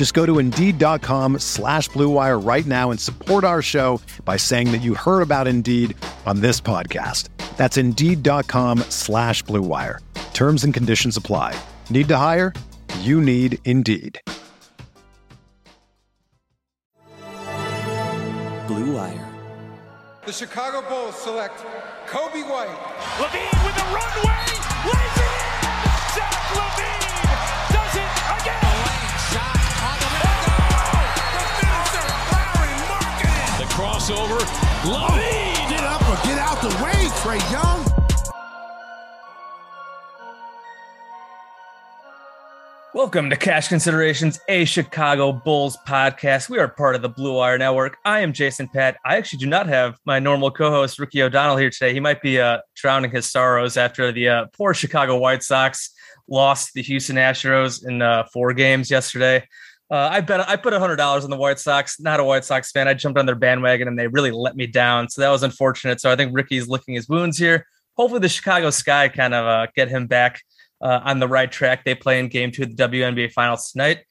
Just go to Indeed.com slash BlueWire right now and support our show by saying that you heard about Indeed on this podcast. That's Indeed.com slash BlueWire. Terms and conditions apply. Need to hire? You need Indeed. Blue Wire. The Chicago Bulls select Coby White. LaVine with the runway, lays it in. Zach LaVine The crossover, LaVine. Get up or get out the way, Trae Young. Welcome to Cash Considerations, a Chicago Bulls podcast. We are part of the Blue Wire Network. I am Jason Pat. I actually do not have my normal co-host Ricky O'Donnell here today. He might be uh, drowning his sorrows after the uh, poor Chicago White Sox lost the Houston Astros in uh, four games yesterday. Uh, I bet I put hundred dollars on the White Sox. Not a White Sox fan. I jumped on their bandwagon and they really let me down. So that was unfortunate. So I think Ricky's licking his wounds here. Hopefully, the Chicago Sky kind of uh, get him back uh, on the right track. They play in game two of the WNBA finals tonight.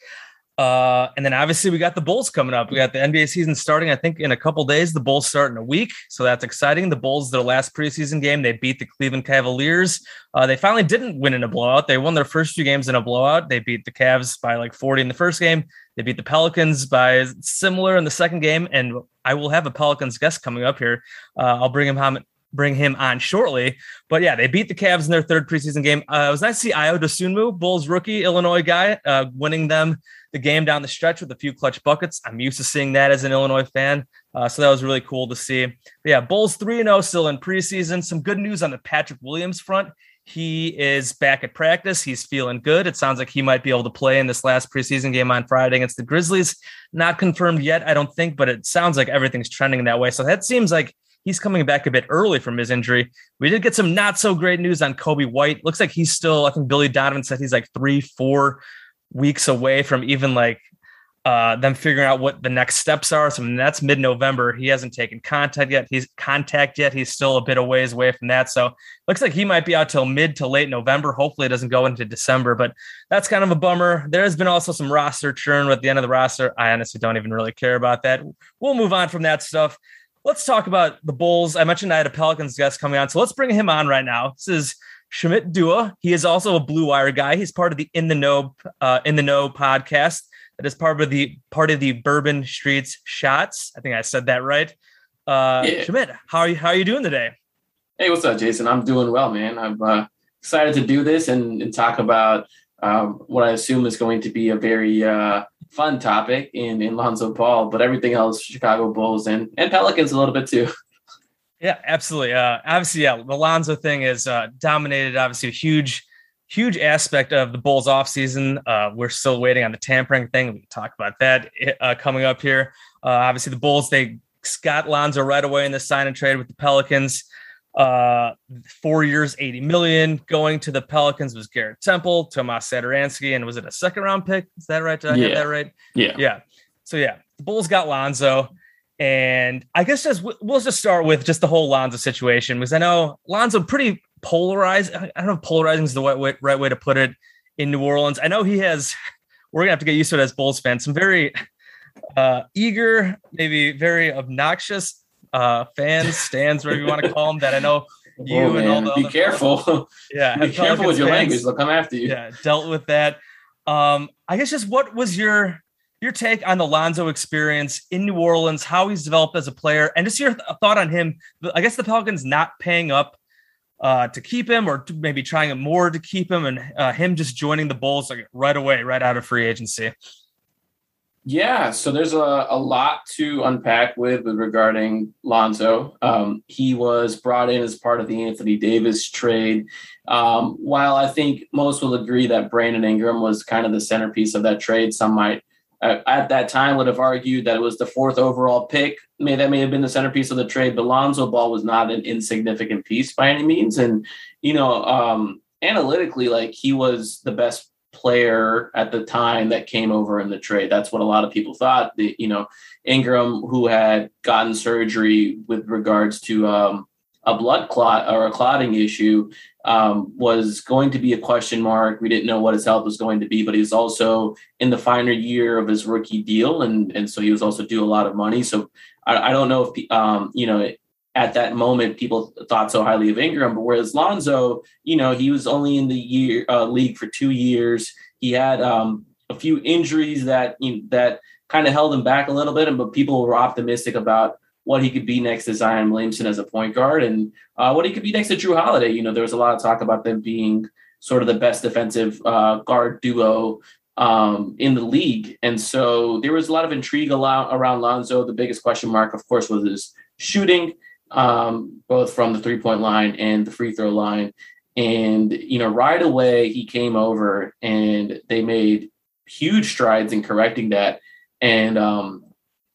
Uh, and then obviously we got the Bulls coming up. We got the NBA season starting, I think, in a couple days. The Bulls start in a week, so that's exciting. The Bulls, their last preseason game, they beat the Cleveland Cavaliers. Uh, they finally didn't win in a blowout. They won their first two games in a blowout. They beat the Cavs by like 40 in the first game. They beat the Pelicans by similar in the second game. And I will have a Pelicans guest coming up here. Uh, I'll bring him home bring him on shortly. But yeah, they beat the Cavs in their third preseason game. Uh, it was nice to see Ayo Dosunmu, Bulls rookie, Illinois guy, uh, winning them the game down the stretch with a few clutch buckets. I'm used to seeing that as an Illinois fan. Uh, so that was really cool to see. But yeah, Bulls 3 0 still in preseason. Some good news on the Patrick Williams front. He is back at practice. He's feeling good. It sounds like he might be able to play in this last preseason game on Friday against the Grizzlies. Not confirmed yet, I don't think, but it sounds like everything's trending that way. So that seems like he's coming back a bit early from his injury. We did get some not so great news on Coby White. Looks like he's still, I think Billy Donovan said he's like three, four weeks away from even like uh, them figuring out what the next steps are. So that's mid November. He hasn't taken contact yet. He's contact yet. He's still a bit of ways away from that. So looks like he might be out till mid to late November. Hopefully it doesn't go into December, but that's kind of a bummer. There has been also some roster churn at the end of the roster. I honestly don't even really care about that. We'll move on from that stuff let's talk about the Bulls. I mentioned I had a Pelicans guest coming on, so let's bring him on right now. This is Shamit Dua. He is also a Blue Wire guy. He's part of the In the Know uh, In the Know podcast. That is part of the part of the Bourbon Streets Shots. I think I said that right. Uh, yeah. Shamit, how are you? How are you doing today? Hey, what's up, Jason? I'm doing well, man. I'm uh, excited to do this and, and talk about um, what I assume is going to be a very uh, fun topic in, in Lonzo Ball, but everything else, Chicago Bulls and, and Pelicans a little bit too. Yeah, absolutely. Uh, obviously, yeah, the Lonzo thing is uh, dominated, obviously, a huge, huge aspect of the Bulls offseason. Uh, we're still waiting on the tampering thing. We can talk about that uh, coming up here. Uh, obviously, the Bulls, they got Lonzo right away in the sign and trade with the Pelicans uh four years 80 million going to the pelicans was garrett temple tomas satoransky and was it a second round pick is that right did i yeah. have that right yeah yeah so yeah the bulls got lonzo and i guess just we'll just start with just the whole lonzo situation because i know lonzo pretty polarized i don't know if polarizing is the right way, right way to put it in new orleans i know he has we're gonna have to get used to it as bulls fans some very uh eager maybe very obnoxious uh, fans, stands, whatever you want to call them, that I know you oh, and all the be careful. Yeah, be careful with your fans, language; they'll come after you. Yeah, dealt with that. Um, I guess just what was your your take on the Lonzo experience in New Orleans, how he's developed as a player, and just your th- thought on him. I guess the Pelicans not paying up uh, to keep him, or maybe trying more to keep him, and uh, him just joining the Bulls like right away, right out of free agency? Yeah, so there's a, a lot to unpack with, with regarding Lonzo. Um, he was brought in as part of the Anthony Davis trade. Um, while I think most will agree that Brandon Ingram was kind of the centerpiece of that trade, some might at that time would have argued that it was the fourth overall pick. May that may have been the centerpiece of the trade, but Lonzo Ball was not an insignificant piece by any means. And you know, um, analytically, like he was the best player at the time that came over in the trade. That's what a lot of people thought. The, you know, Ingram, who had gotten surgery with regards to um, a blood clot or a clotting issue, um, was going to be a question mark. We didn't know what his health was going to be, but he was also in the final year of his rookie deal, and and so he was also due a lot of money. So I, I don't know if um, you know at that moment people thought so highly of Ingram, but whereas Lonzo, you know, he was only in the year uh, league for two years. He had um, a few injuries that you know, that kind of held him back a little bit, and but people were optimistic about what he could be next to Zion Williamson as a point guard and uh, what he could be next to Jrue Holiday. You know, there was a lot of talk about them being sort of the best defensive uh, guard duo um, in the league. And so there was a lot of intrigue around Lonzo. The biggest question mark, of course, was his shooting um, both from the three point line and the free throw line. And, you know, right away he came over and they made huge strides in correcting that. And, um,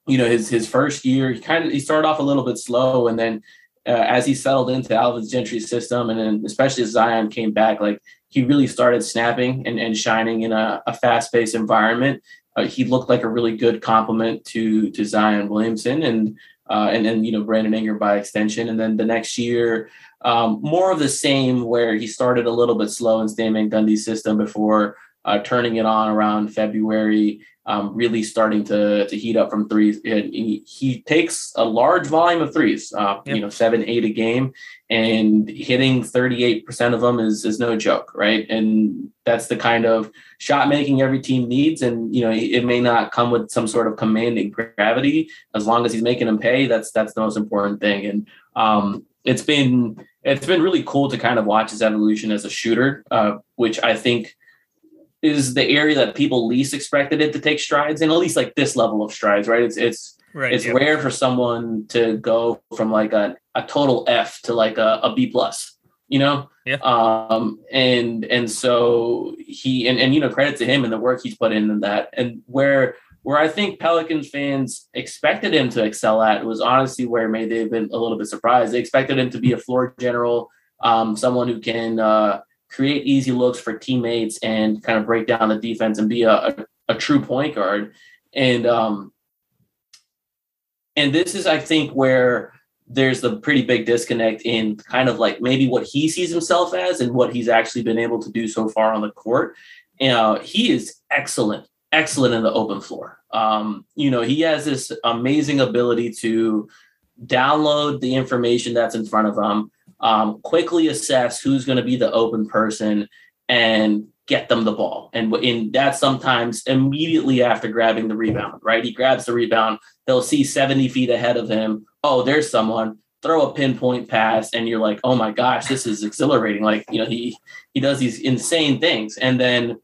you know, his, his first year, he kind of, he started off a little bit slow. And then uh, as he settled into Alvin Gentry's system, and then especially as Zion came back, like he really started snapping and, and shining in a, a fast paced environment. Uh, he looked like a really good complement to, to Zion Williamson. And, uh, and then you know Brandon Ingram by extension. And then the next year, um, more of the same, where he started a little bit slow in Stan Van Gundy's system before uh, turning it on around February, um, really starting to to heat up from threes. He, he takes a large volume of threes, uh, yep. you know, seven, eight a game, and hitting 38% of them is is no joke, right? And that's the kind of shot making every team needs. And you know, it may not come with some sort of commanding gravity, as long as he's making them pay. That's that's the most important thing. And um, it's been it's been really cool to kind of watch his evolution as a shooter, uh, which I think is the area that people least expected it to take strides in, at least like this level of strides, right? It's it's right, it's yep. rare for someone to go from like a, a total F to like a, a B plus, you know? Yeah. Um and and so he and, and you know, credit to him and the work he's put in that. And where where I think Pelicans fans expected him to excel at was honestly where maybe they've been a little bit surprised. They expected him to be a floor general, um, someone who can uh create easy looks for teammates and kind of break down the defense and be a, a, a true point guard. And um, and this is, I think, where there's the pretty big disconnect in kind of like maybe what he sees himself as and what he's actually been able to do so far on the court. Uh, he is excellent, excellent in the open floor. Um, you know, he has this amazing ability to download the information that's in front of him, um, quickly assess who's going to be the open person and get them the ball. And in that sometimes immediately after grabbing the rebound, right? He grabs the rebound, they'll see 70 feet ahead of him. Oh, there's someone. Throw a pinpoint pass, and you're like, oh my gosh, this is exhilarating. Like, you know, he he does these insane things. And then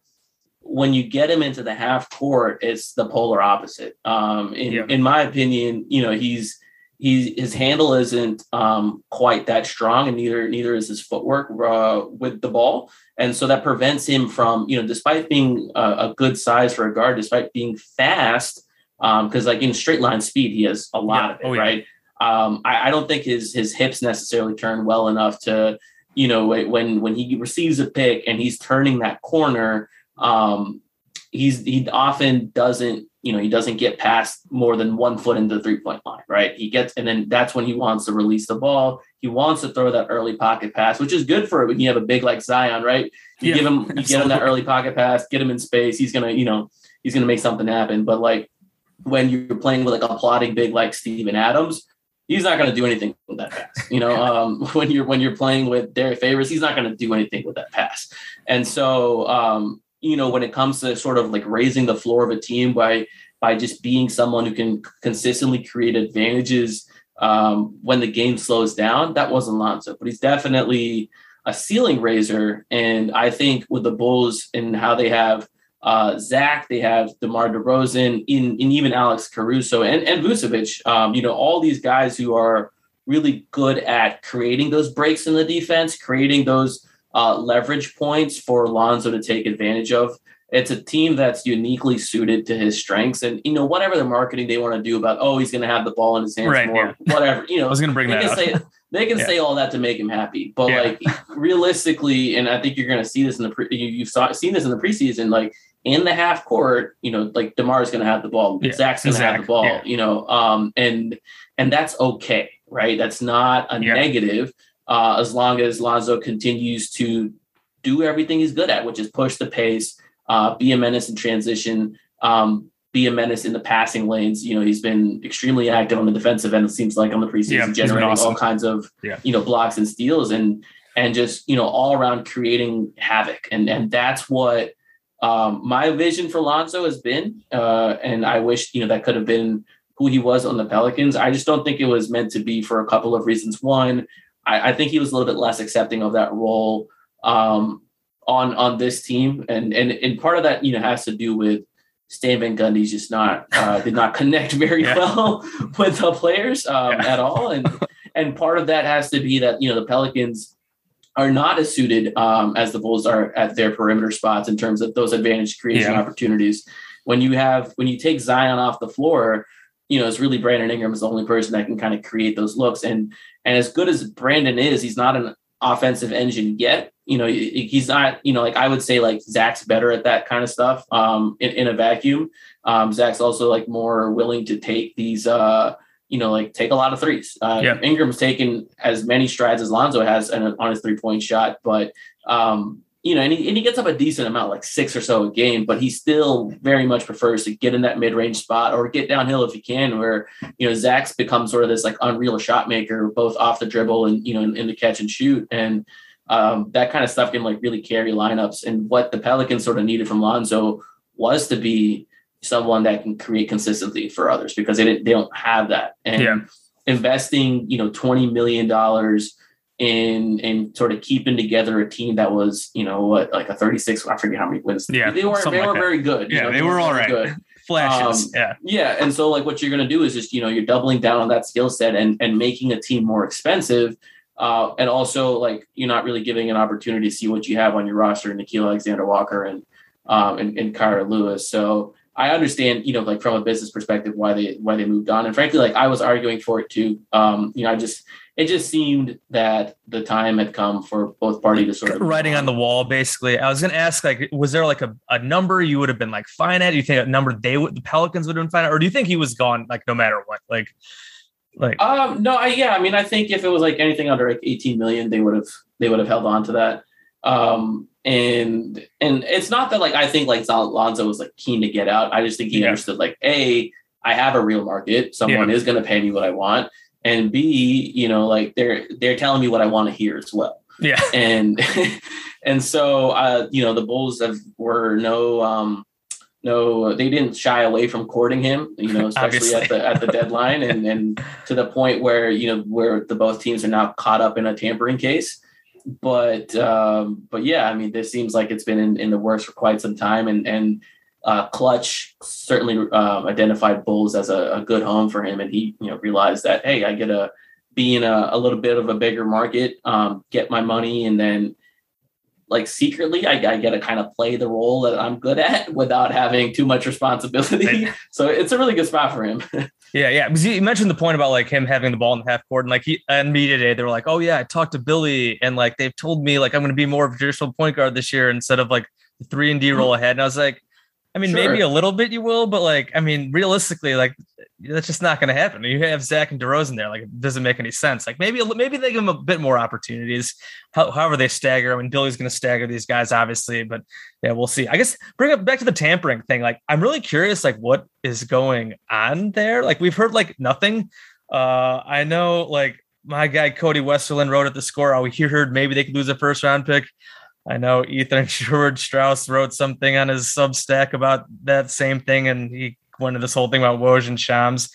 when you get him into the half court, it's the polar opposite. Um, in, yeah. in my opinion, you know, he's he his handle isn't um, quite that strong, and neither neither is his footwork uh, with the ball, and so that prevents him from you know, despite being a, a good size for a guard, despite being fast, because um, like in straight line speed, he has a lot yeah. of it, oh, yeah. right? Um, I, I, don't think his his hips necessarily turn well enough to you know when when he receives a pick and he's turning that corner. Um, he's he often doesn't you know, he doesn't get past more than one foot into the three point line, right? He gets, and then that's when he wants to release the ball. He wants to throw that early pocket pass, which is good for it when you have a big like Zion, right? You yeah, give him, you absolutely. get him that early pocket pass, get him in space. He's gonna, you know, he's gonna make something happen. But like when you're playing with like a plotting big like Steven Adams, he's not going to do anything with that pass. You know, um, when you're when you're playing with Derrick Favors, he's not going to do anything with that pass. And so, um, you know, when it comes to sort of like raising the floor of a team by by just being someone who can consistently create advantages um, when the game slows down, that wasn't Lonzo, but he's definitely a ceiling raiser. And I think with the Bulls and how they have uh, Zach, they have DeMar DeRozan, in, and even Alex Caruso and, and Vucevic, um, you know, all these guys who are really good at creating those breaks in the defense, creating those uh, leverage points for Lonzo to take advantage of. It's a team that's uniquely suited to his strengths, and you know whatever the marketing they want to do about, oh, he's going to have the ball in his hands Right, more, whatever. You know, I was going to bring they that can up. say they can Yeah. say all that to make him happy, but Yeah. like realistically, and I think you're going to see this in the pre- you, you've saw, seen this in the preseason, like in the half court, you know, like Demar is going to have the ball, Yeah, Zach's going to have the ball, yeah. you know, um, and and that's okay, right? That's not a Yeah. negative uh, as long as Lonzo continues to do everything he's good at, which is push the pace, uh, be a menace in transition, um, be a menace in the passing lanes. You know, he's been extremely active on the defensive end. It seems like on the preseason, Yeah, generating awesome. all kinds of Yeah. you know blocks and steals and and just you know all around creating havoc. And and that's what um, my vision for Lonzo has been. Uh, and I wish you know that could have been who he was on the Pelicans. I just don't think it was meant to be for a couple of reasons. One, I, I think he was a little bit less accepting of that role um, on on this team, and and and part of that you know has to do with Stan Van Gundy's just not uh, did not connect very Yeah. well with the players um, Yeah. at all, and and part of that has to be that you know the Pelicans are not as suited um, as the Bulls are at their perimeter spots in terms of those advantage creation Yeah. opportunities. When you have when you take Zion off the floor, you know it's really Brandon Ingram is the only person that can kind of create those looks. And and as good as Brandon is, he's not an offensive engine yet. You know, he's not. You know, like I would say, like Zach's better at that kind of stuff um, in, in a vacuum. Um, Zach's also like more willing to take these. Uh, you know, like take a lot of threes. Uh, Yeah. Ingram's taken as many strides as Lonzo has on on his three point shot, but um, you know, and he, and he gets up a decent amount, like six or so a game, but he still very much prefers to get in that mid range spot or get downhill if he can. Where you know Zach's become sort of this like unreal shot maker, both off the dribble and you know in, in the catch and shoot, and um, that kind of stuff can like really carry lineups. And what the Pelicans sort of needed from Lonzo was to be someone that can create consistently for others because they didn't, they don't have that. And Yeah. investing, you know, twenty million dollars in in sort of keeping together a team that was, you know, what like a thirty six. I forget how many wins. Yeah, they were they like were that. very good. you Yeah, know, they were all very. Good. Flashes. Um, yeah. Yeah, and so like what you're going to do is just you know you're doubling down on that skill set and and making a team more expensive, uh, and also like you're not really giving an opportunity to see what you have on your roster, Nickeil Alexander Walker and um and, and Kira Lewis. So I understand you know like from a business perspective why they why they moved on, and frankly like I was arguing for it too. Um, you know I just it just seemed that the time had come for both parties to sort of writing on the wall basically. I was going to ask like was there like a, a number you would have been like fine at? Do you think a number they would the pelicans would have been fine at? Or do you think he was gone like no matter what? Like like Um, no, I, yeah, I mean, I think if it was like anything under like 18 million, they would have, they would have held on to that. Um, and, and it's not that like, I think like Zon- Lonzo was like keen to get out. I just think he Yeah. understood like, A, I have a real market. Someone is going to pay me what I want. And B, you know, like they're, they're telling me what I want to hear as well yeah and and so uh you know the bulls have were no um no they didn't shy away from courting him you know especially at the at the deadline and and to the point where you know where the both teams are now caught up in a tampering case but um but yeah i mean this seems like it's been in, in the works for quite some time and and uh Klutch certainly um, identified bulls as a, a good home for him and he you know realized that hey i get a be in a, a little bit of a bigger market, um, get my money, and then like secretly, I, I get to kind of play the role that I'm good at without having too much responsibility. so it's a really good spot for him. yeah yeah because you mentioned the point about like him having the ball in the half court and like he and media today they were like oh yeah i talked to billy and like they've told me like i'm going to be more of a traditional point guard this year instead of like the three and d roll ahead and i was like I mean, Sure. maybe a little bit you will, but like, I mean, realistically, like that's just not going to happen. You have Zach and DeRozan there, like it doesn't make any sense. Like maybe, maybe they give him a bit more opportunities. How, however, they stagger. I mean, Billy's going to stagger these guys, obviously, but yeah, we'll see. I guess bring up back to the tampering thing. Like, I'm really curious, like what is going on there? Like we've heard like nothing. Uh, I know like my guy Cody Westerlund wrote at the score. Oh, he heard maybe they could lose a first round pick. I know Ethan George Strauss wrote something on his Substack about that same thing, and he went into this whole thing about Woj and Shams.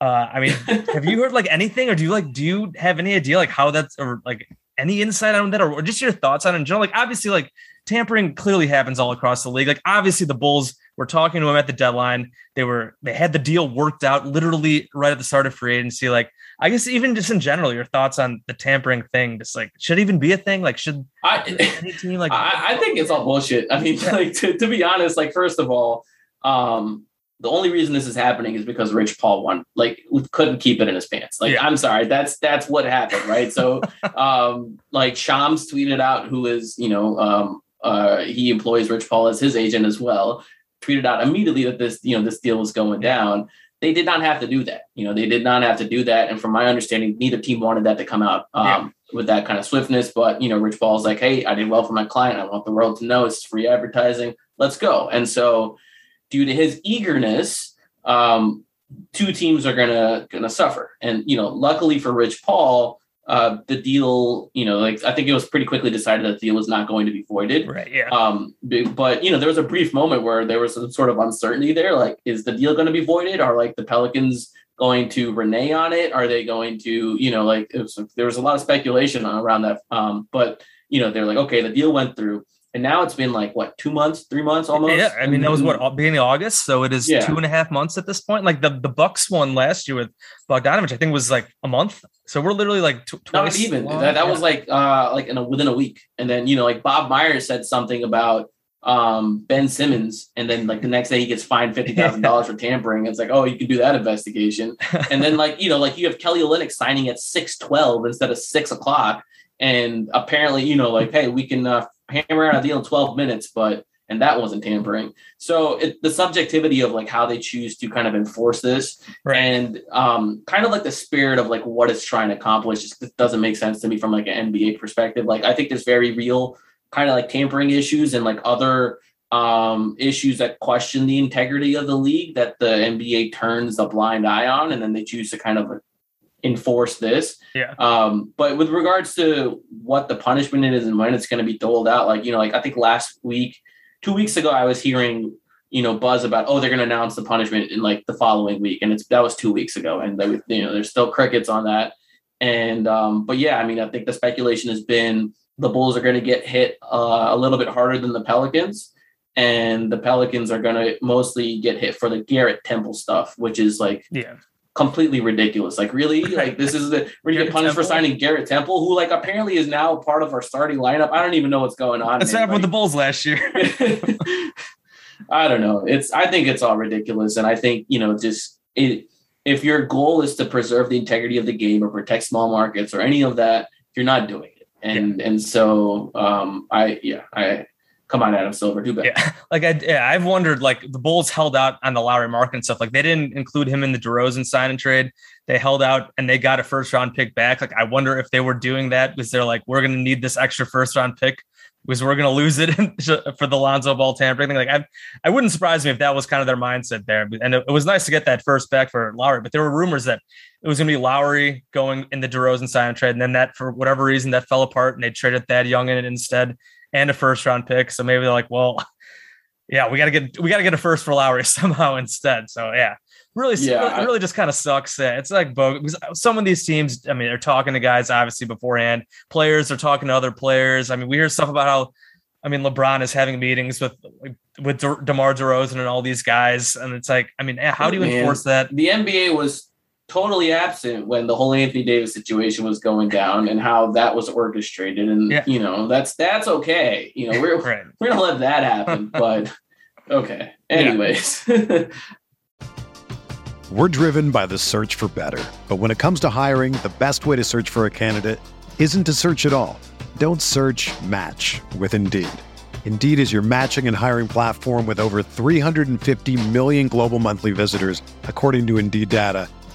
Uh, I mean, have you heard like anything, or do you like do you have any idea like how that's or like any insight on that, or, or just your thoughts on it in general? Like, obviously, like tampering clearly happens all across the league. Like, obviously, the Bulls were talking to him at the deadline. They were they had the deal worked out literally right at the start of free agency. Like, I guess even just in general, your thoughts on the tampering thing. Just like, should it even be a thing? Like, should I, any team like? I, I think it's all bullshit. I mean, like to, to be honest, like first of all, um, the only reason this is happening is because Rich Paul won, like couldn't keep it in his pants. Like, Yeah. I'm sorry, that's that's what happened, right? So, um, like Shams tweeted out, who is you know, um, uh, he employs Rich Paul as his agent as well, tweeted out immediately that this you know this deal was going down. They did not have to do that. You know, they did not have to do that. And from my understanding, neither team wanted that to come out um, Yeah. with that kind of swiftness. But you know, Rich Paul's like, hey, I did well for my client. I want the world to know it's free advertising. Let's go. And so, due to his eagerness, um, two teams are gonna gonna suffer. And you know, luckily for Rich Paul, uh, the deal, you know, like I think it was pretty quickly decided that the deal was not going to be voided. right? Yeah. Um, but you know, there was a brief moment where there was some sort of uncertainty there. Like, is the deal going to be voided? Are like the Pelicans going to renege on it? Are they going to, you know, like it was, there was a lot of speculation around that. Um, but you know, they're like, okay, the deal went through, and now it's been like what two months, three months almost. Yeah, I mean that was what beginning of August, so it is Yeah. two and a half months at this point. Like the the Bucks won last year with Bogdanovich, I think was like a month. So we're literally like tw- not twice even long. that, that Yeah. was like uh like in a, within a week and then you know like bob myers said something about um ben simmons and then like the next day he gets fined $50000 for tampering it's like oh you can do that investigation and then like you know like you have kelly olynyk signing at 612 instead of 6 o'clock and apparently you know like hey we can uh, hammer out a deal in 12 minutes but and that wasn't tampering so it, the subjectivity of like how they choose to kind of enforce this right. and um, kind of like the spirit of like what it's trying to accomplish just doesn't make sense to me from like an NBA perspective. Like I think there's very real kind of like tampering issues and like other um, issues that question the integrity of the league that the NBA turns a blind eye on, and then they choose to kind of enforce this. Yeah. Um, but with regards to what the punishment is and when it's going to be doled out, like you know, like I think last week, two weeks ago, I was hearing you know buzz about oh they're going to announce the punishment in like the following week and it's that was two weeks ago and they, you know there's still crickets on that and um but yeah i mean i think the speculation has been the bulls are going to get hit uh, a little bit harder than the pelicans and the pelicans are going to mostly get hit for the garrett temple stuff which is like yeah. Completely ridiculous like really like this is the we're to get punished for signing garrett temple who like apparently is now part of our starting lineup i don't even know what's going on That's happened with the Bulls last year. I don't know. It's I think it's all ridiculous, and I think you know just it. If your goal is to preserve the integrity of the game or protect small markets or any of that, you're not doing it. And and so um, I yeah I come on Adam Silver too bad. Yeah, like I, yeah, I've wondered. Like the Bulls held out on the Lowry market and stuff. Like they didn't include him in the DeRozan sign and trade. They held out and they got a first round pick back. Like I wonder if they were doing that because they're like, we're going to need this extra first round pick because we're going to lose it for the Lonzo Ball tampering thing. Like I, I wouldn't surprise me if that was kind of their mindset there. And it, it was nice to get that first back for Lowry, but there were rumors that it was going to be Lowry going in the DeRozan sign and trade, and then that for whatever reason that fell apart, and they traded Thad Young in it instead and a first round pick. So maybe they're like, well, yeah, we got to get we got to get a first for Lowry somehow instead. So yeah, really, Yeah, really, really just kind of sucks. Yeah, it's like bogus. Some of these teams, I mean, they're talking to guys obviously beforehand. Players are talking to other players. I mean, we hear stuff about how. I mean, LeBron is having meetings with with De- DeMar DeRozan and all these guys, and it's like, I mean, eh, how do you Man. enforce that? The NBA was totally absent when the whole Anthony Davis situation was going down and how that was orchestrated. And Yeah. you know that's that's okay. You know we're Right. we're gonna let that happen, but okay. Anyways. We're driven by the search for better. But when it comes to hiring, the best way to search for a candidate isn't to search at all. Don't search match with Indeed. Indeed is your matching and hiring platform with over 350 million global monthly visitors, according to Indeed data,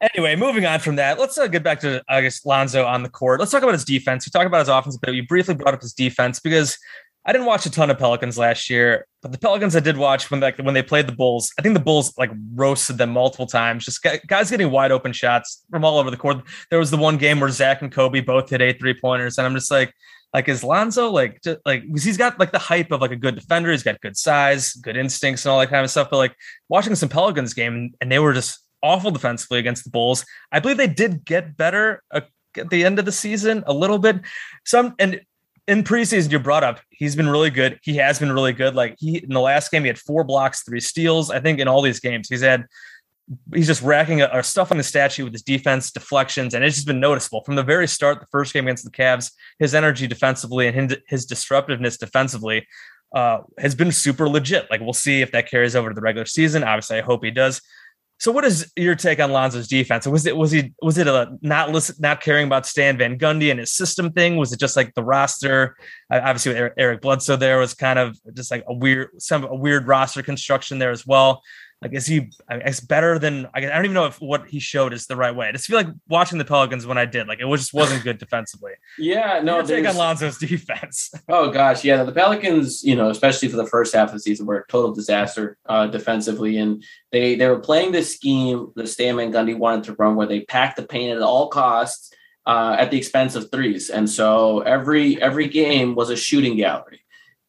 Anyway, moving on from that, let's uh, get back to I guess Lonzo on the court. Let's talk about his defense. We talked about his offense, but we briefly brought up his defense because I didn't watch a ton of Pelicans last year, but the Pelicans I did watch when like when they played the Bulls, I think the Bulls like roasted them multiple times. Just guys getting wide open shots from all over the court. There was the one game where Zach and Coby both hit eight three pointers, and I'm just like, like is Lonzo like just, like because he's got like the hype of like a good defender, he's got good size, good instincts, and all that kind of stuff. But like watching some Pelicans game, and they were just awful defensively against the Bulls. I believe they did get better uh, at the end of the season a little bit. Some and in preseason you brought up he's been really good. He has been really good. Like he in the last game he had four blocks, three steals. I think in all these games he's had he's just racking a, stuff on the statue with his defense deflections, and it's just been noticeable from the very start. The first game against the Cavs, his energy defensively and his, his disruptiveness defensively uh, has been super legit. Like we'll see if that carries over to the regular season. Obviously, I hope he does. So, what is your take on Lonzo's defense? Was it was he was it a not listen, not caring about Stan Van Gundy and his system thing? Was it just like the roster? Obviously, with Eric Bledsoe there was kind of just like a weird some a weird roster construction there as well. Like, is he? I guess better than I, don't even know if what he showed is the right way. I just feel like watching the Pelicans when I did, like, it was just wasn't good defensively. yeah, no. Take on Lonzo's defense. oh gosh, yeah. The Pelicans, you know, especially for the first half of the season, were a total disaster uh, defensively, and they they were playing this scheme that Stan Van Gundy wanted to run, where they packed the paint at all costs. Uh, at the expense of threes, and so every every game was a shooting gallery.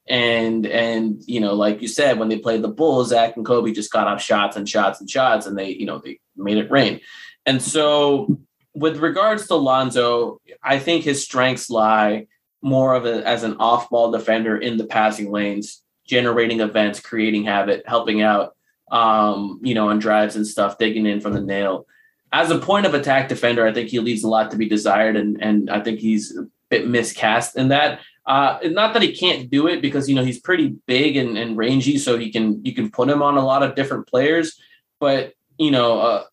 And and you know, like you said, when they played the Bulls, Zach and Coby just got off shots and shots and shots, and they you know they made it rain. And so, with regards to Lonzo, I think his strengths lie more of a, as an off-ball defender in the passing lanes, generating events, creating habit, helping out, um, you know, on drives and stuff, digging in from the nail. As a point of attack defender, I think he leaves a lot to be desired, and and I think he's a bit miscast in that. Uh, not that he can't do it because you know he's pretty big and, and rangy, so he can you can put him on a lot of different players. But you know, uh,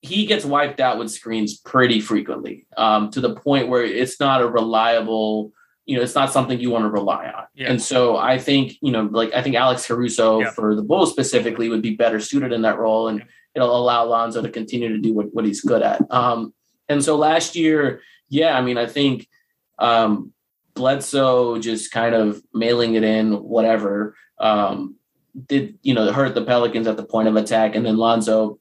he gets wiped out with screens pretty frequently um, to the point where it's not a reliable. You know, it's not something you want to rely on. Yeah. And so I think you know, like I think Alex Caruso yeah. for the Bulls specifically would be better suited in that role, and it'll allow Lonzo to continue to do what, what he's good at. Um, and so last year, yeah, I mean, I think um, Bledsoe just kind of mailing it in, whatever, um, did, you know, hurt the Pelicans at the point of attack. And then Lonzo,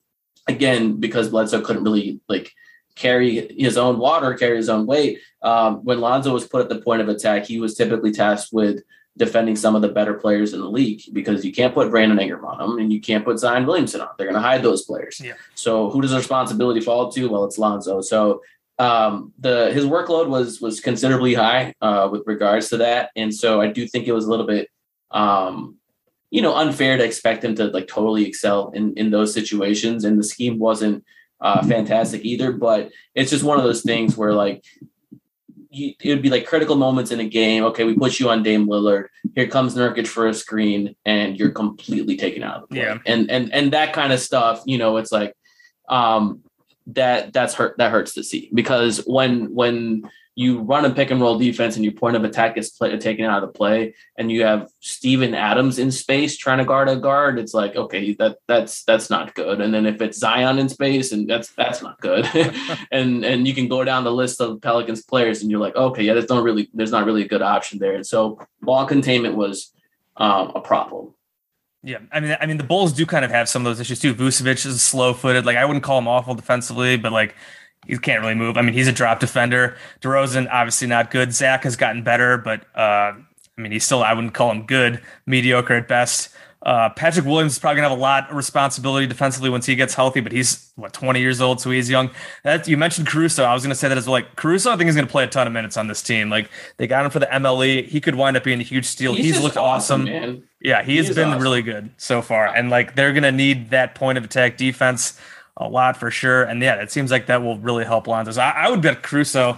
again, because Bledsoe couldn't really like carry his own water, carry his own weight. Um, when Lonzo was put at the point of attack, he was typically tasked with defending some of the better players in the league because you can't put Brandon Ingram on them and you can't put Zion Williamson on. They're going to hide those players. Yeah. So who does the responsibility fall to? Well, it's Lonzo. So um, the his workload was was considerably high uh, with regards to that, and so I do think it was a little bit, um, you know, unfair to expect him to like totally excel in in those situations. And the scheme wasn't uh, fantastic either, but it's just one of those things where like you, it would be like critical moments in a game. Okay, we put you on Dame Lillard. Here comes Nurkic for a screen, and you're completely taken out of the play. Yeah. And and and that kind of stuff. You know, it's like um, that that's hurt that hurts to see because when when you run a pick and roll defense and your point of attack is play, taken out of the play and you have Steven Adams in space trying to guard a guard, it's like, okay, that that's that's not good. And then if it's Zion in space and that's that's not good. and and you can go down the list of Pelicans players and you're like, okay, yeah, there's not really there's not really a good option there. And so ball containment was um, a problem. Yeah, I mean, I mean, the Bulls do kind of have some of those issues too. Vucevic is slow-footed. Like I wouldn't call him awful defensively, but like he can't really move. I mean, he's a drop defender. DeRozan obviously not good. Zach has gotten better, but uh, I mean, he's still I wouldn't call him good, mediocre at best. Uh, Patrick Williams is probably gonna have a lot of responsibility defensively once he gets healthy, but he's what 20 years old, so he's young. That you mentioned Caruso. I was gonna say that as well. Like Caruso, I think is gonna play a ton of minutes on this team. Like they got him for the MLE. He could wind up being a huge steal. He's, he's looked awesome. awesome yeah, he, he has been awesome. really good so far. And like they're gonna need that point of attack defense a lot for sure. And yeah, it seems like that will really help Lonzo. I, I would bet Caruso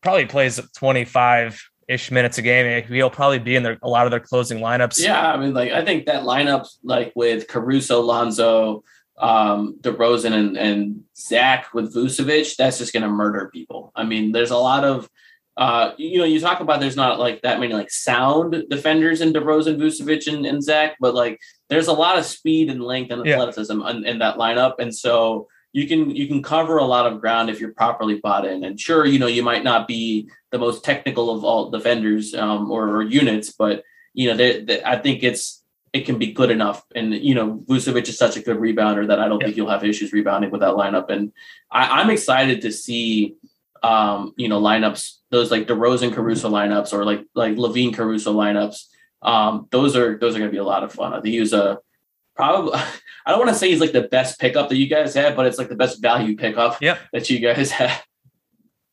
probably plays 25 ish minutes a game. He'll probably be in their, a lot of their closing lineups. Yeah, I mean, like I think that lineup, like with Caruso, Lonzo, um, DeRozan, and, and Zach with Vucevic, that's just going to murder people. I mean, there's a lot of, uh, you know, you talk about there's not like that many like sound defenders in DeRozan, Vucevic, and, and Zach, but like there's a lot of speed and length and athleticism yeah. in, in that lineup, and so you can you can cover a lot of ground if you're properly bought in. And sure, you know, you might not be the most technical of all defenders um, or, or, units, but you know, they, they, I think it's it can be good enough. And you know, Vucevic is such a good rebounder that I don't yeah. think you'll have issues rebounding with that lineup. And I, I'm excited to see um, you know, lineups, those like DeRozan Caruso lineups or like like LaVine Caruso lineups. Um, those are those are gonna be a lot of fun. I think he was a probably I don't want to say he's like the best pickup that you guys have, but it's like the best value pickup yep. that you guys have.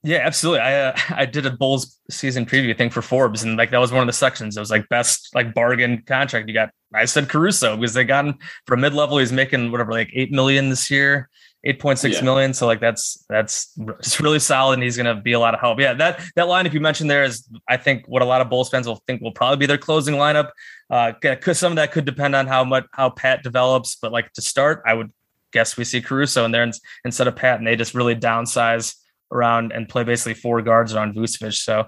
Yeah, absolutely. I uh, I did a Bulls season preview thing for Forbes, and like that was one of the sections. It was like best like bargain contract. You got I said Caruso because they got him for mid level. He's making whatever like eight million this year. Eight point six yeah. million. So like that's that's it's really solid, and he's going to be a lot of help. Yeah, that that line if you mentioned there is I think what a lot of Bulls fans will think will probably be their closing lineup. Uh, some of that could depend on how much how Pat develops, but like to start, I would guess we see Caruso in there instead of Pat, and they just really downsize around and play basically four guards around Vucevic. So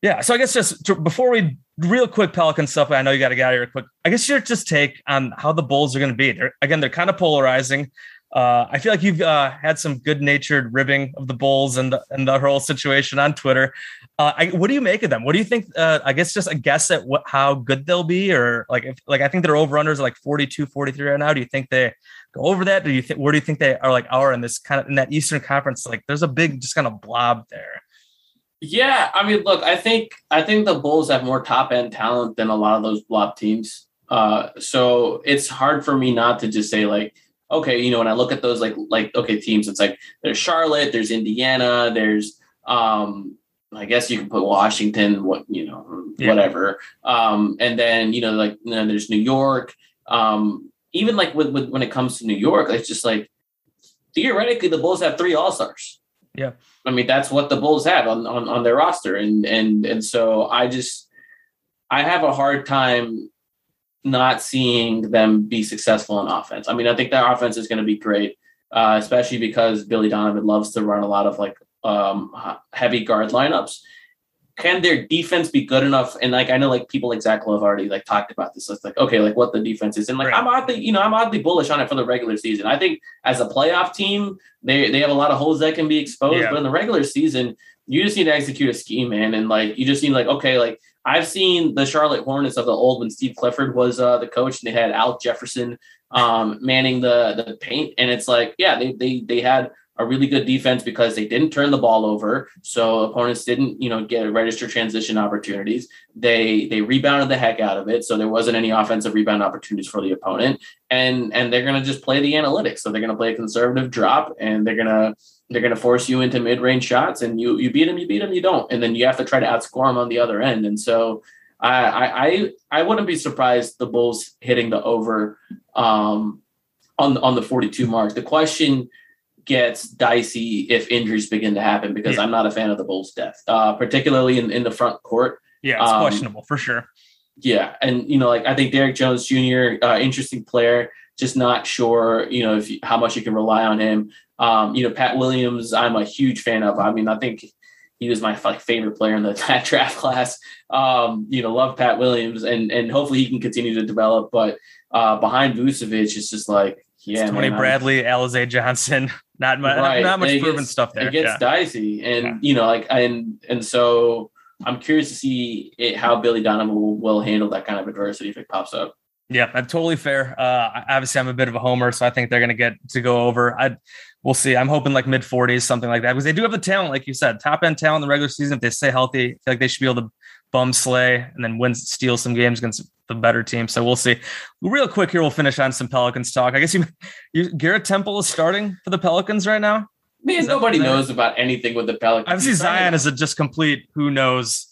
yeah, so I guess just to, before we real quick Pelican stuff, I know you got to get out of here quick. I guess your just take on how the Bulls are going to be. They're, again, they're kind of polarizing. Uh, I feel like you've uh, had some good-natured ribbing of the Bulls and the, and the whole situation on Twitter. Uh, I, what do you make of them? What do you think? Uh, I guess just a guess at what how good they'll be, or like if like I think their over/unders are like 42, 43 right now. Do you think they go over that? Do you think where do you think they are like are in this kind of in that Eastern Conference? Like there's a big just kind of blob there. Yeah, I mean, look, I think I think the Bulls have more top end talent than a lot of those blob teams. Uh, so it's hard for me not to just say like okay, you know, when I look at those like like okay teams, it's like there's Charlotte, there's Indiana, there's um I guess you can put Washington, what you know, yeah. whatever. Um, and then you know, like you know, there's New York. Um, even like with, with when it comes to New York, it's just like theoretically the Bulls have three All Stars. Yeah, I mean that's what the Bulls have on, on on their roster, and and and so I just I have a hard time not seeing them be successful in offense. I mean, I think that offense is going to be great, uh, especially because Billy Donovan loves to run a lot of like um, heavy guard lineups. Can their defense be good enough? And like I know, like people like Zach Lowe already like talked about this. So it's like okay, like what the defense is, and like right. I'm oddly, you know, I'm oddly bullish on it for the regular season. I think as a playoff team, they they have a lot of holes that can be exposed, yeah. but in the regular season, you just need to execute a scheme, man, and like you just need like okay, like I've seen the Charlotte Hornets of the old when Steve Clifford was uh, the coach, and they had Al Jefferson um, manning the the paint, and it's like, yeah, they they they had a really good defense because they didn't turn the ball over, so opponents didn't you know get register transition opportunities. They they rebounded the heck out of it, so there wasn't any offensive rebound opportunities for the opponent, and and they're gonna just play the analytics. So they're gonna play a conservative drop, and they're gonna they're going to force you into mid-range shots and you you beat them you beat them you don't and then you have to try to outscore them on the other end and so I I I wouldn't be surprised the Bulls hitting the over um, on on the 42 mark. The question gets dicey if injuries begin to happen because yeah. I'm not a fan of the Bulls' depth, uh, particularly in, in the front court. Yeah, it's um, questionable for sure. Yeah, and you know, like I think Derrick Jones Jr. Uh, interesting player, just not sure, you know, if you, how much you can rely on him. Um, you know, Pat Williams, I'm a huge fan of. I mean, I think he was my like, favorite player in the that draft class. Um, you know, love Pat Williams, and and hopefully he can continue to develop. But uh, behind Vucevic, it's just like yeah, it's Tony man, Bradley, Alize Johnson. Not much, right. not much proven gets, stuff there. It gets yeah. dicey, and yeah. you know, like and and so I'm curious to see it, how Billy Donovan will, will handle that kind of adversity if it pops up. Yeah, that's totally fair. Uh, obviously, I'm a bit of a homer, so I think they're going to get to go over. I we'll see. I'm hoping like mid 40s, something like that, because they do have the talent, like you said, top end talent in the regular season. If they stay healthy, I feel like they should be able to bum slay and then win, steal some games against the better team. So we'll see. Real quick here, we'll finish on some Pelicans talk. I guess you, you Garrett Temple is starting for the Pelicans right now. Man, nobody knows about anything with the Pelicans. Obviously, Zion is a just complete who knows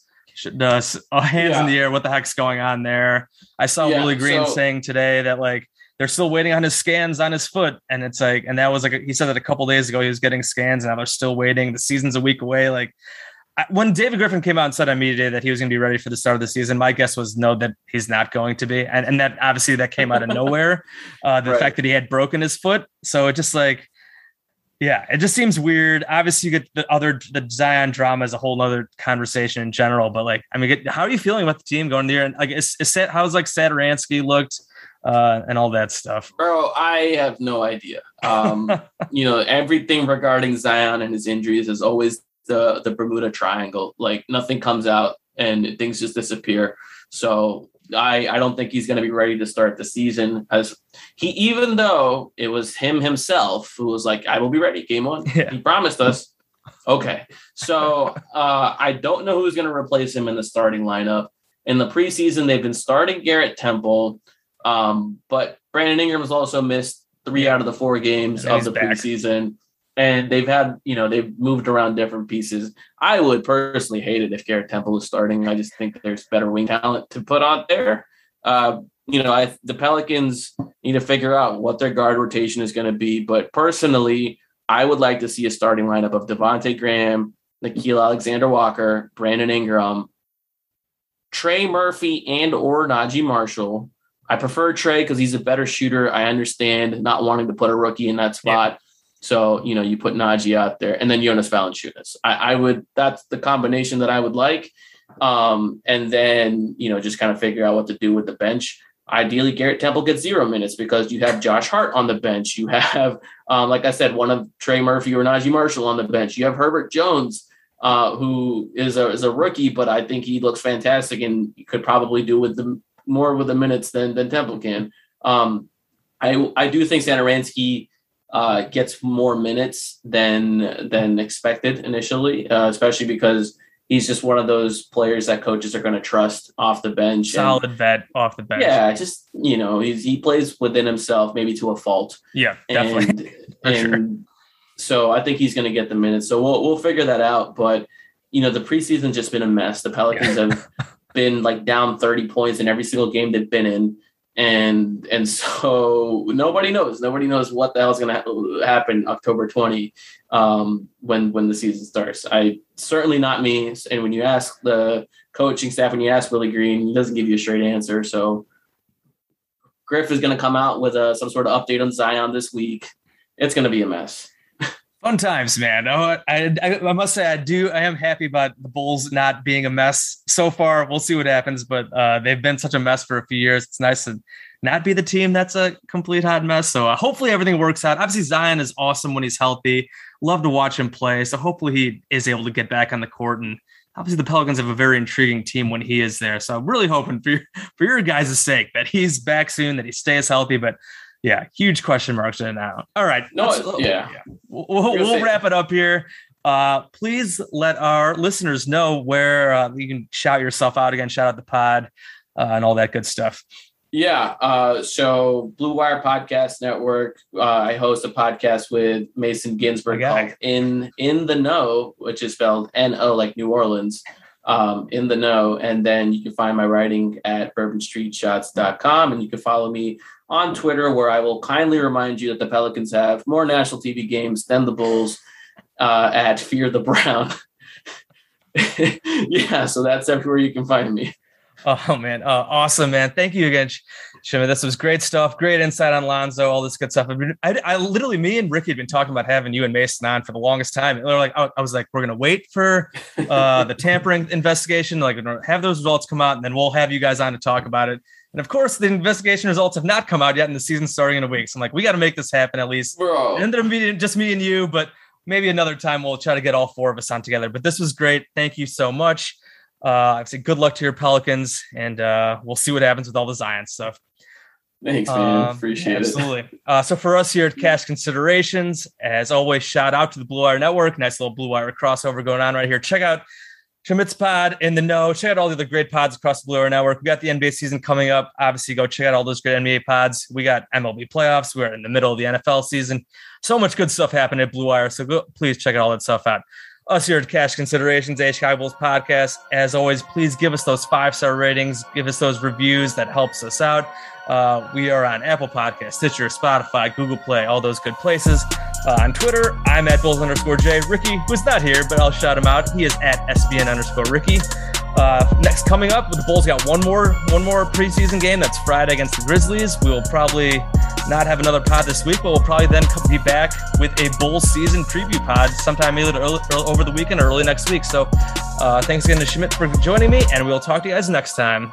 does uh, hands yeah. in the air. What the heck's going on there? I saw yeah, Willie Green so, saying today that like they're still waiting on his scans on his foot, and it's like, and that was like he said that a couple days ago he was getting scans, and now they're still waiting. The season's a week away. Like, when David Griffin came out and said on media day that he was going to be ready for the start of the season, my guess was no, that he's not going to be, and and that obviously that came out of nowhere. Uh, the Right. fact that he had broken his foot, so it just like, yeah, it just seems weird. Obviously, you get the other the Zion drama is a whole other conversation in general, but like, I mean, get, how are you feeling about the team going there? And like, is, is how's like Satoransky looked uh, and all that stuff? Bro, I have no idea. Um, you know, everything regarding Zion and his injuries is always the the Bermuda Triangle. Like nothing comes out and things just disappear. So I I don't think he's going to be ready to start the season. As he, even though it was him himself who was like, "I will be ready." Game one, Yeah. he promised us. Okay, so uh, I don't know who's going to replace him in the starting lineup. In the preseason, they've been starting Garrett Temple, um, but Brandon Ingram has also missed three out of the four games And of the back. preseason. And they've had, you know, they've moved around different pieces. I would personally hate it if Garrett Temple is starting. I just think there's better wing talent to put out there. Uh, you know, I the Pelicans need to figure out what their guard rotation is going to be. But personally, I would like to see a starting lineup of Devonte Graham, Nickeil Alexander Walker, Brandon Ingram, Trey Murphy, and or Naji Marshall. I prefer Trey because he's a better shooter. I understand not wanting to put a rookie in that spot. So, you know, you put Naji out there and then Jonas Valanciunas. I, I would, that's the combination that I would like. Um, and then, you know, just kind of figure out what to do with the bench. Ideally, Garrett Temple gets zero minutes because you have Josh Hart on the bench. You have, um, like I said, one of Trey Murphy or Naji Marshall on the bench. You have Herbert Jones, uh, who is a, is a rookie, but I think he looks fantastic and could probably do with the more with the minutes than, than Temple can. Um, I, I do think Satoransky, uh, gets more minutes than than expected initially, uh, especially because he's just one of those players that coaches are going to trust off the bench. and- Solid vet off the bench. yeah, just you know, he's he plays within himself, maybe to a fault, yeah, definitely. and, For sure. so I think he's going to get the minutes. So we'll we'll figure that out. But you know, the preseason's just been a mess. The Pelicans have been like down thirty points in every single game they've been in. And and so nobody knows. Nobody knows what the hell's going to ha- happen October twenty um, when when the season starts. I certainly not me. And when you ask the coaching staff, when you ask Willie Green, he doesn't give you a straight answer. So Griff is going to come out with a, some sort of update on Zion this week. It's going to be a mess. Fun times, man. Oh, I, I, I must say, I do. I am happy about the Bulls not being a mess so far. We'll see what happens, but uh, they've been such a mess for a few years. It's nice to not be the team that's a complete hot mess. So uh, hopefully everything works out. Obviously, Zion is awesome when he's healthy. Love to watch him play. So hopefully he is able to get back on the court. And obviously, the Pelicans have a very intriguing team when he is there. So I'm really hoping for your, for your guys' sake that he's back soon, that he stays healthy. But yeah, huge question marks right now. All right. No, let's- yeah. We'll, we'll, we'll wrap it up here. Uh, please let our listeners know where uh, you can shout yourself out again, shout out the pod, uh, and all that good stuff. Yeah. Uh, so Blue Wire Podcast Network. Uh, I host a podcast with Mason Ginsberg called In In the Know, which is spelled N O like New Orleans. Um, in the know, and then you can find my writing at bourbonstreetshots.com and you can follow me on Twitter where I will kindly remind you that the Pelicans have more national TV games than the Bulls uh, at Fear the Brown. yeah, so that's everywhere you can find me. Oh man, uh, awesome, man! Thank you again, Sh- Shimmy. This was great stuff. Great insight on Lonzo, all this good stuff. I've been- I, I literally, me and Ricky had been talking about having you and Mason on for the longest time. And they're like, I, I was like, we're gonna wait for uh, the tampering investigation, like have those results come out, and then we'll have you guys on to talk about it. And of course, the investigation results have not come out yet, and the season's starting in a week. So I'm like, we got to make this happen at least. Bro. Ended up just me and you, but maybe another time we'll try to get all four of us on together. But this was great. Thank you so much. Uh, I say good luck to your Pelicans, and uh, we'll see what happens with all the Zion stuff. Thanks, man. Um, Appreciate it. absolutely. Uh, so for us here at Cash Considerations, as always, shout out to the Blue Wire Network. Nice little Blue Wire crossover going on right here. Check out Schmitz Pod in the know. Check out all the other great pods across the Blue Wire Network. We got the NBA season coming up. Obviously, go check out all those great NBA pods. We got MLB playoffs. We're in the middle of the NFL season. So much good stuff happening at Blue Wire. So go, please check out all that stuff out. Us here at Cash Considerations, A Bulls podcast. As always, please give us those five star ratings. Give us those reviews. That helps us out. Uh, we are on Apple Podcasts, Stitcher, Spotify, Google Play, all those good places. Uh, on Twitter, I'm at Bulls underscore J. Ricky, who's not here, but I'll shout him out. He is at SBN underscore Ricky. Uh, next coming up, the Bulls got one more one more preseason game. That's Friday against the Grizzlies. We will probably not have another pod this week, but we'll probably then be back with a Bulls season preview pod sometime either early, over the weekend or early next week. So uh, thanks again to Schmidt for joining me, and we'll talk to you guys next time.